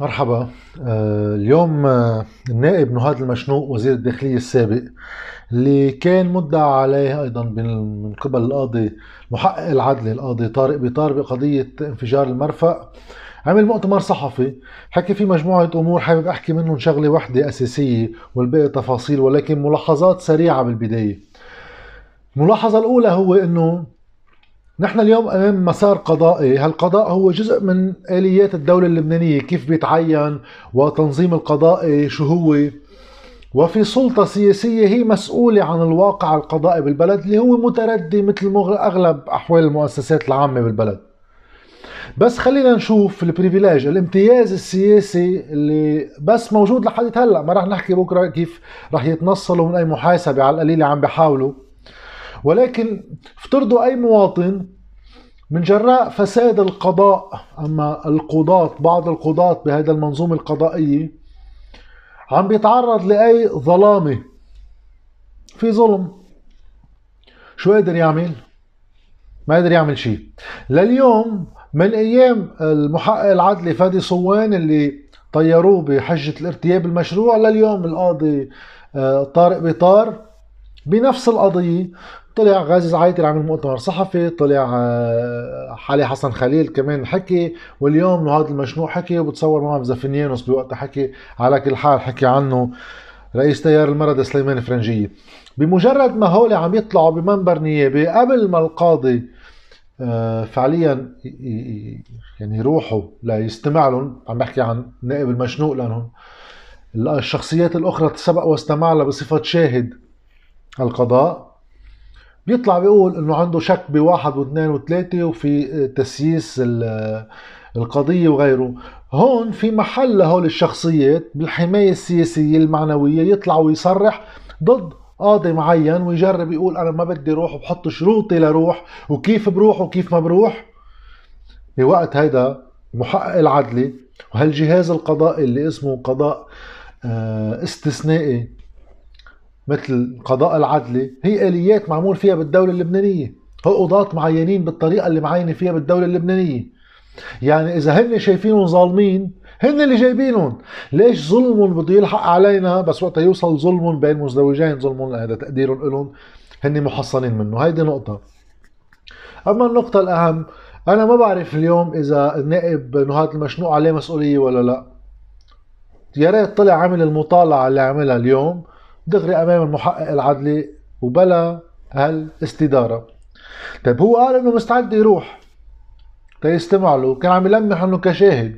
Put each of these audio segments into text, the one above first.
مرحبا. آه، اليوم آه، النائب نهاد المشنوق وزير الداخلية السابق اللي كان مدعى عليه أيضا من قبل القاضي المحقق العدلي القاضي طارق بيطار بقضية انفجار المرفأ. عمل مؤتمر صحفي حكي فيه مجموعة أمور حابب أحكي منهم شغلة واحدة أساسية والباقي تفاصيل ولكن ملاحظات سريعة بالبداية. الملاحظة الأولى هو أنه نحن اليوم أمام مسار قضائي، هالقضاء هو جزء من آليات الدولة اللبنانية، كيف بيتعين؟ وتنظيم القضائي شو هو؟ وفي سلطة سياسية هي مسؤولة عن الواقع القضائي بالبلد اللي هو متردي مثل أغلب أحوال المؤسسات العامة بالبلد. بس خلينا نشوف البريفيليج الامتياز السياسي اللي بس موجود لحد هلأ. ما راح نحكي بكرة كيف راح يتنصلوا من أي محاسبة على القليله عم بيحاولوا. ولكن افترضوا أي مواطن من جراء فساد القضاء أما القضاة بعض القضاة بهذا المنظومة القضائية عم بيتعرض لأي ظلامة في ظلم شو قادر يعمل؟ ما قادر يعمل شيء لليوم من أيام المحقق العدلي فادي صوان اللي طيروه بحجة الارتياب المشروع لليوم القاضي آه، طارق بيطار بنفس القضية طلع غازي زعيتر عمل مؤتمر صحفي طلع آه، حالي حسن خليل كمان حكي واليوم هذا المشنوع حكي وبتصور معه زفنيانوس بوقتها حكي على كل حال حكي عنه رئيس تيار المرضى سليمان فرنجية بمجرد ما هول عم يطلعوا بمنبر نيابي قبل ما القاضي آه، فعليا يعني يروحوا ليستمع لهم عم بحكي عن نائب المشنوق لأنهم الشخصيات الأخرى سبق واستمع لها بصفة شاهد. القضاء بيطلع بيقول إنه عنده شك بواحد واثنين وثلاثة وفي تسييس القضية وغيره. هون في محل لهول الشخصيات بالحماية السياسية المعنوية يطلع ويصرح ضد قاضي معين ويجرب يقول أنا ما بدي روح وبحط شروطي لروح وكيف بروح وكيف ما بروح. بوقت هيدا محقق العدلي وهالجهاز القضائي اللي اسمه قضاء آه، استثنائي مثل القضاء العدلي هي آليات معمول فيها بالدولة اللبنانية. هو قضاة معينين بالطريقة اللي معينه فيها بالدولة اللبنانية. يعني إذا هن شايفينهم ظالمين هن اللي جايبينهم. ليش ظلمهم بده يلحق علينا؟ بس وقت يوصل ظلمهم بين مزدوجين ظلمهم هذا تقديرهم لهم هن محصنين منه. هيدي نقطة. أما النقطة الأهم أنا ما بعرف اليوم إذا النائب نهاد المشنوق عليه مسؤولية ولا لا. يا ريت طلع عمل المطالعة اللي عملها اليوم. دغري أمام المحقق العدلي وبلا هالاستدارة. طيب هو قال إنه مستعد يروح تيستمع له كان عم يلمح إنه كشاهد.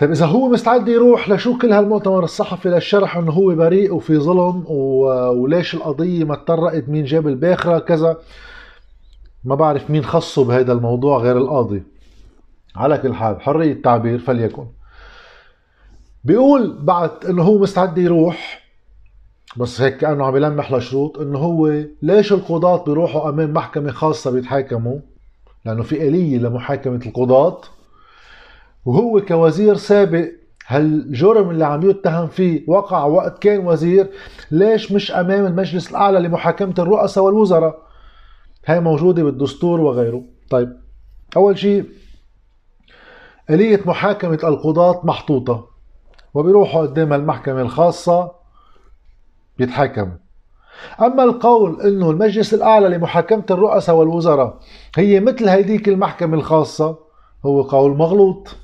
طيب إذا هو مستعد يروح لشو كل هالمؤتمر الصحفي للشرح إنه هو بريء وفي ظلم وليش القضية ما تطرقت مين جاب الباخرة كذا. ما بعرف مين خصه بهذا الموضوع غير القاضي. على كل حال حرية التعبير فليكن. بيقول بعد إنه هو مستعد يروح بس هيك كأنه عم يلمح لشروط إنه هو ليش القضاة بيروحوا أمام محكمة خاصة بيتحاكموا؟ لأنه في آلية لمحاكمة القضاة. وهو كوزير سابق هالجرم اللي عم يتهم فيه وقع وقت كان وزير ليش مش أمام المجلس الأعلى لمحاكمة الرؤساء والوزراء؟ هاي موجودة بالدستور وغيره. طيب أول شيء آلية محاكمة القضاة محطوطة. وبيروحوا قدام المحكمة الخاصة بيتحاكموا أما القول أنه المجلس الأعلى لمحاكمة الرؤساء والوزراء هي مثل هيديك المحكمة الخاصة هو قول مغلوط.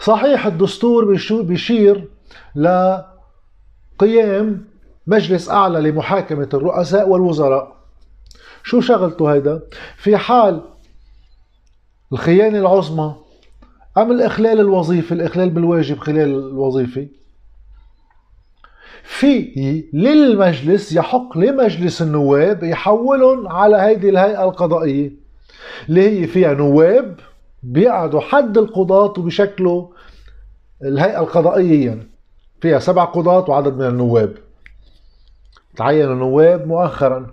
صحيح الدستور بيشير لقيام مجلس أعلى لمحاكمة الرؤساء والوزراء. شو شغلته هيدا؟ في حال الخيانة العظمى أم الإخلال الوظيفي؟ الإخلال بالواجب خلال الوظيفي في للمجلس يحق لمجلس النواب يحولهم على هيدي الهيئة القضائية اللي هي فيها نواب بيقعدوا حد القضاة وبشكلوا الهيئة القضائية. يعني فيها سبع قضاة وعدد من النواب. تعين النواب مؤخرا.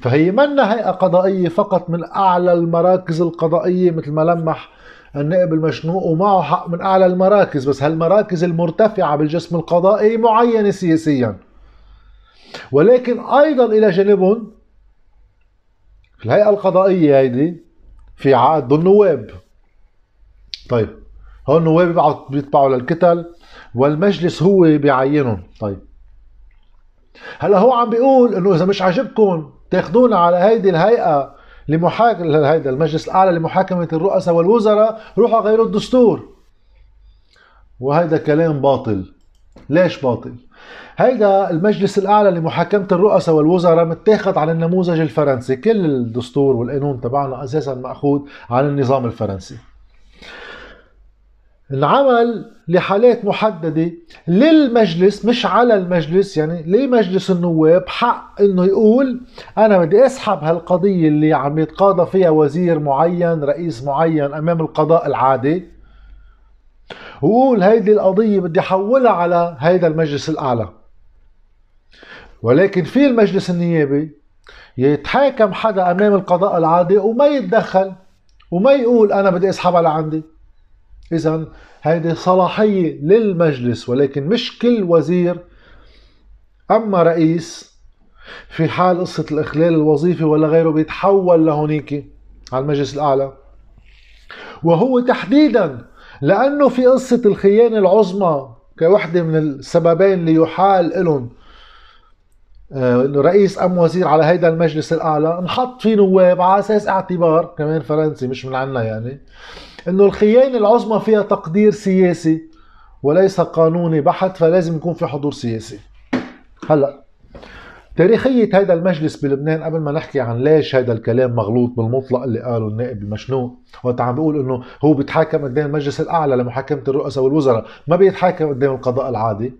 فهي منا هيئة قضائية فقط من أعلى المراكز القضائية مثل ما لمح النائب المشنوق ومعه حق من أعلى المراكز بس هالمراكز المرتفعة بالجسم القضائي معينة سياسيا. ولكن أيضا إلى جانبهم في الهيئة القضائية هيدي في عقد النواب طيب هون النواب بيتبعوا للكتل والمجلس هو بيعينهم. طيب هلأ هو عم بيقول إنه إذا مش عاجبكم تاخذونا على هيدي الهيئة لمحاكمة هيدا المجلس الأعلى لمحاكمة الرؤساء والوزراء روحوا غيروا الدستور. وهذا كلام باطل. ليش باطل؟ هيدا المجلس الأعلى لمحاكمة الرؤساء والوزراء متاخذ على النموذج الفرنسي. كل الدستور والقانون تبعنا أساسا مأخوذ على النظام الفرنسي. انعمل لحالات محددة للمجلس مش على المجلس يعني لمجلس النواب حق إنه يقول أنا بدي أسحب هالقضية اللي عم يتقاضى فيها وزير معين رئيس معين أمام القضاء العادي وقول هيدي القضية بدي أحولها على هيدا المجلس الأعلى. ولكن في المجلس النيابي يتحاكم حدا أمام القضاء العادي وما يتدخل وما يقول أنا بدي أسحبها لعندي. اذا هيدي صلاحية للمجلس ولكن مش كل وزير. أما رئيس في حال قصة الإخلال الوظيفي ولا غيره بيتحول لهونيك على المجلس الأعلى. وهو تحديدا لأنه في قصة الخيانة العظمى كوحدة من السببين اللي يحال لهم آه، رئيس أم وزير على هيدا المجلس الأعلى انحط فيه نواب على أساس اعتبار كمان فرنسي مش من عنا يعني. إنه الخيانة العظمى فيها تقدير سياسي وليس قانوني بحت فلازم يكون في حضور سياسي. هلأ تاريخية هذا المجلس بلبنان قبل ما نحكي عن ليش هذا الكلام مغلوط بالمطلق اللي قاله النائب المشنوق وقت عم بيقول إنه هو بيتحاكم قدام المجلس الأعلى لمحاكمة الرؤساء والوزراء ما بيتحاكم قدام القضاء العادي.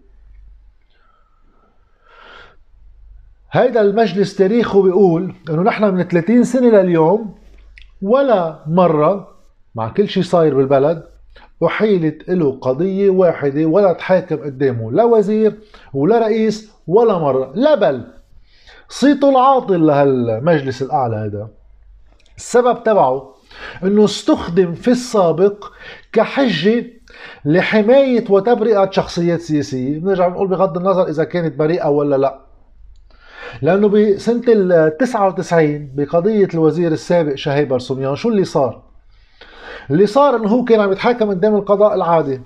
هيدا المجلس تاريخه بيقول إنه نحن من 30 سنة لليوم ولا مرة مع كل شيء صاير بالبلد أحيلت له قضية واحدة ولا تحاكم قدامه لا وزير ولا رئيس ولا مرة لا بل. صيته العاطل لهالمجلس الأعلى هذا. السبب تبعه انه استخدم في السابق كحجة لحماية وتبرئة شخصيات سياسية. بنرجع بنقول بغض النظر إذا كانت بريئة ولا لا. لأنه بسنة ال 99 بقضية الوزير السابق شهيب برسوميان شو اللي صار؟ اللي صار إنه هو كان عم يتحاكم قدام القضاء العادي.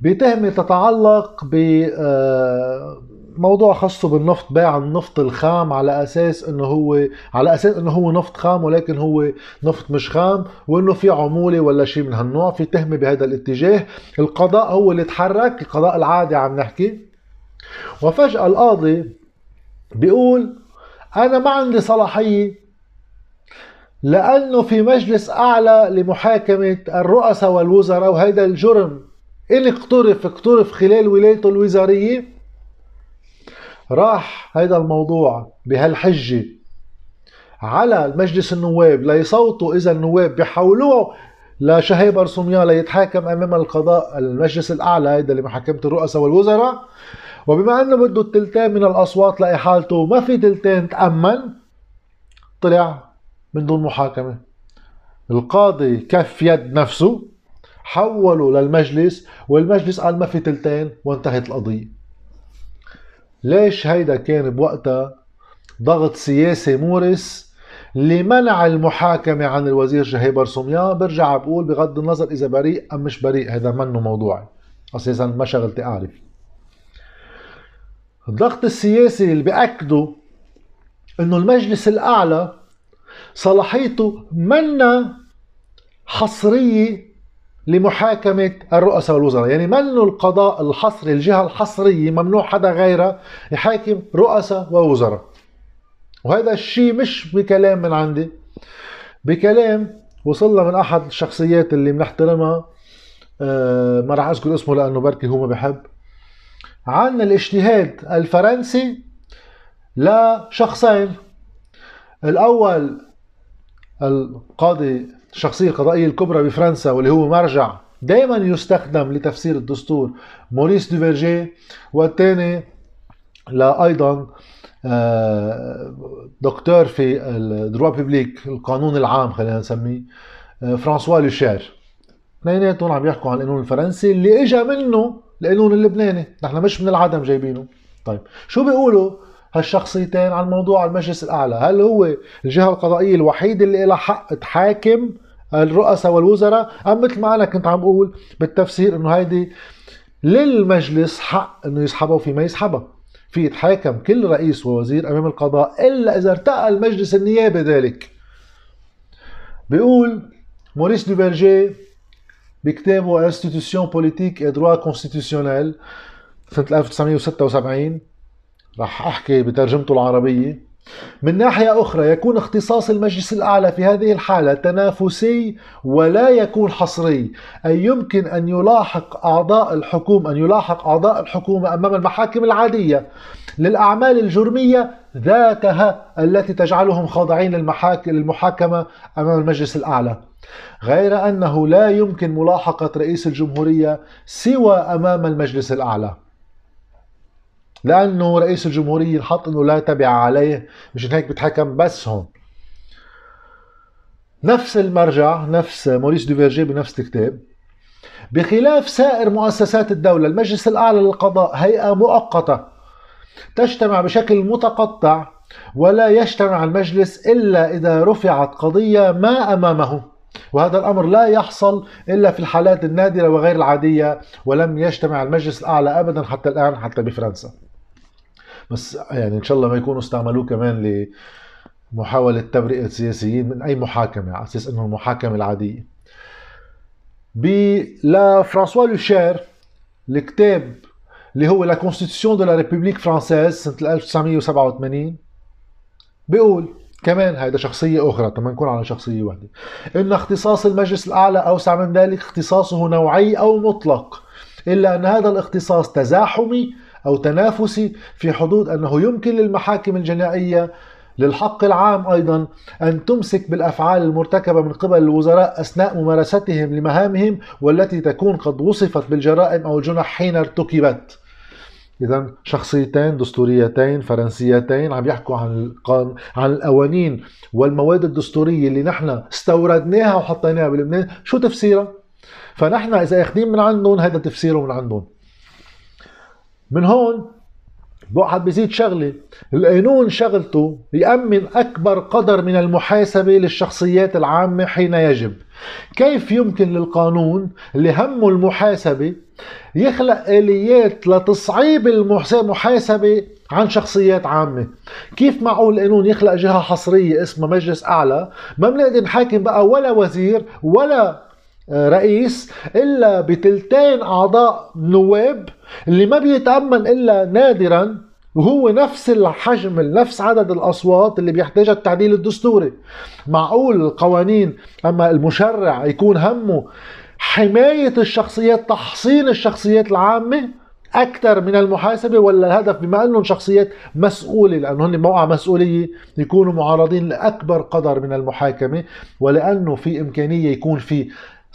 بتهمة تتعلق ب آه، موضوع خاصه بالنفط بيع النفط الخام على أساس إنه هو على أساس إنه هو نفط خام ولكن هو نفط مش خام وإنه في عمولة ولا شيء من هالنوع. في تهمة بهذا الاتجاه. القضاء هو اللي تحرك القضاء العادي عم نحكي. وفجأة القاضي بيقول أنا ما عندي صلاحية لأنه في مجلس أعلى لمحاكمة الرؤساء والوزراء وهذا الجرم إن اقترف اقترف خلال ولايته الوزارية راح هذا الموضوع بهالحجة على المجلس النواب ليصوتوا إذا النواب بحولوه لشهي برسوميان ليتحاكم أمام القضاء المجلس الأعلى هذا لمحاكمة الرؤساء والوزراء. وبما أنه بده التلتين من الأصوات لإحالته ما في تلتين تأمن طلع من دون محاكمة. القاضي كف يد نفسه حوله للمجلس والمجلس قال ما في تلتين وانتهت القضية. ليش هيدا كان بوقتها ضغط سياسي مورس لمنع المحاكمة عن الوزير شهيب رسوميان برجع بقول بغض النظر إذا بريء أم مش بريء هذا منه موضوعي. أساسا ما شغلتي أعرف. الضغط السياسي اللي بأكده إنه المجلس الأعلى صلاحيته منا حصرية لمحاكمة الرؤساء والوزراء. يعني منه القضاء الحصري الجهة الحصرية ممنوع حدا غيرها يحاكم رؤساء ووزراء. وهذا الشيء مش بكلام من عندي. بكلام وصلنا من أحد الشخصيات اللي بنحترمها آه، ما راح أذكر اسمه لأنه بركي هو ما بحب. عن الاجتهاد الفرنسي لشخصين. الأول القاضي الشخصية القضائية الكبرى بفرنسا واللي هو مرجع دائما يستخدم لتفسير الدستور موريس دوفيرجي والثاني لا أيضا آه، دكتور في ال droit public القانون العام خلينا نسميه آه، فرانسوا لوشير. اثنيناتهم عم يحكوا عن القانون الفرنسي اللي اجى منه القانون اللبناني. نحن مش من العدم جايبينه. طيب شو بيقولوا؟ هالشخصيتين عن موضوع المجلس الأعلى. هل هو الجهة القضائية الوحيدة اللي لها حق تحاكم الرؤساء والوزراء؟ أم مثل ما أنا كنت عم بقول بالتفسير إنه هيدي للمجلس حق إنه يسحبها وفي ما يسحبها. في يتحاكم كل رئيس ووزير أمام القضاء إلا إذا ارتقى المجلس النيابي ذلك. بيقول موريس دوفيرجي بكتابه Institutions politiques droit constitutionnel سنة 1976 رح أحكي بترجمته العربية. من ناحية أخرى يكون اختصاص المجلس الأعلى في هذه الحالة تنافسي ولا يكون حصري. أي يمكن أن يلاحق أعضاء الحكومة أن يلاحق أعضاء الحكومة أمام المحاكم العادية للأعمال الجرمية ذاتها التي تجعلهم خاضعين للمحاكمة أمام المجلس الأعلى. غير أنه لا يمكن ملاحقة رئيس الجمهورية سوى أمام المجلس الأعلى. لأنه رئيس الجمهورية انحط إنه لا تبع عليه مشان هيك بتحكم بس هون. نفس المرجع نفس موريس دوفيرجي بنفس الكتاب بخلاف سائر مؤسسات الدولة المجلس الأعلى للقضاء هيئة مؤقتة تجتمع بشكل متقطع ولا يجتمع المجلس إلا إذا رفعت قضية ما أمامه. وهذا الأمر لا يحصل إلا في الحالات النادرة وغير العادية ولم يجتمع المجلس الأعلى أبدا حتى الآن حتى بفرنسا. بس يعني إن شاء الله ما يكونوا استعملوه كمان لمحاولة تبرئة السياسيين من أي محاكمة على أساس أنه المحاكمة العادية. ب لفرانسوا لوشير الكتاب اللي هو la constitution de la République française سنة 1987 بيقول كمان هيدا شخصية أخرى تما نكون على شخصية واحدة. إن اختصاص المجلس الأعلى أوسع من ذلك اختصاصه نوعي أو مطلق إلا أن هذا الاختصاص تزاحمي أو تنافسي في حدود أنه يمكن للمحاكم الجنائية للحق العام أيضا أن تمسك بالأفعال المرتكبة من قبل الوزراء أثناء ممارستهم لمهامهم والتي تكون قد وصفت بالجرائم أو الجنح حين ارتكبت إذا شخصيتين دستوريتين فرنسيتين عم يحكوا عن. عن القوانين والمواد الدستورية اللي نحن استوردناها وحطيناها بلبنان شو تفسيرها؟ فنحن إذا أخذين من عندهم هذا تفسيره من عندهم من هون بوحد بيزيد شغلة. القانون شغلته يأمن أكبر قدر من المحاسبة للشخصيات العامة حين يجب. كيف يمكن للقانون اللي همه المحاسبة يخلق آليات لتصعيب المحاسبة عن شخصيات عامة؟ كيف معقول القانون يخلق جهة حصرية اسمها مجلس أعلى؟ ما بنقدر نحاكم بقى ولا وزير ولا رئيس إلا بتلتين أعضاء نواب اللي ما بيتامن إلا نادرا وهو نفس الحجم نفس عدد الأصوات اللي بيحتاجها التعديل الدستوري. معقول القوانين أما المشرع يكون همه حماية الشخصيات تحصين الشخصيات العامة أكثر من المحاسبة ولا الهدف بما إنهم شخصيات مسؤولة؟ لأنه هن موقع مسؤولية يكونوا معرضين لأكبر قدر من المحاكمة ولأنه في إمكانية يكون في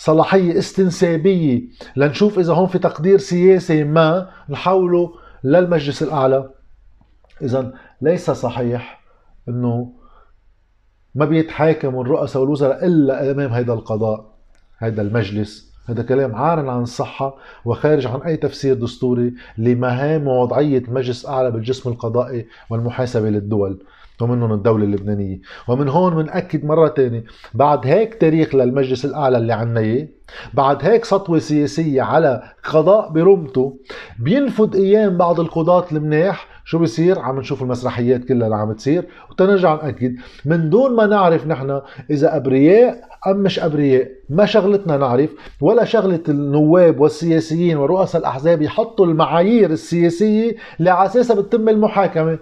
صلاحية استنسابية لنشوف إذا هون في تقدير سياسي ما نحوله للمجلس الأعلى. إذا ليس صحيح أنه ما بيتحاكموا الرؤساء والوزراء إلا أمام هذا القضاء هذا المجلس. هذا كلام عار عن الصحة وخارج عن أي تفسير دستوري لمهام ووضعية المجلس الأعلى بالجسم القضائي والمحاسبة للدول. ومنهم الدولة اللبنانية. ومن هون بنأكد مرة تانية بعد هيك تاريخ للمجلس الأعلى اللي عنا إياه بعد هيك سطوة سياسية على قضاء برمته بينفد أيام بعض القضاة المناح. شو بصير؟ عم نشوف المسرحيات كلها اللي عم تصير. وتنرجع نأكد من دون ما نعرف نحن إذا أبرياء أم مش أبرياء ما شغلتنا نعرف ولا شغلة النواب والسياسيين ورؤساء الأحزاب يحطوا المعايير السياسية أساسها بتتم المحاكمة.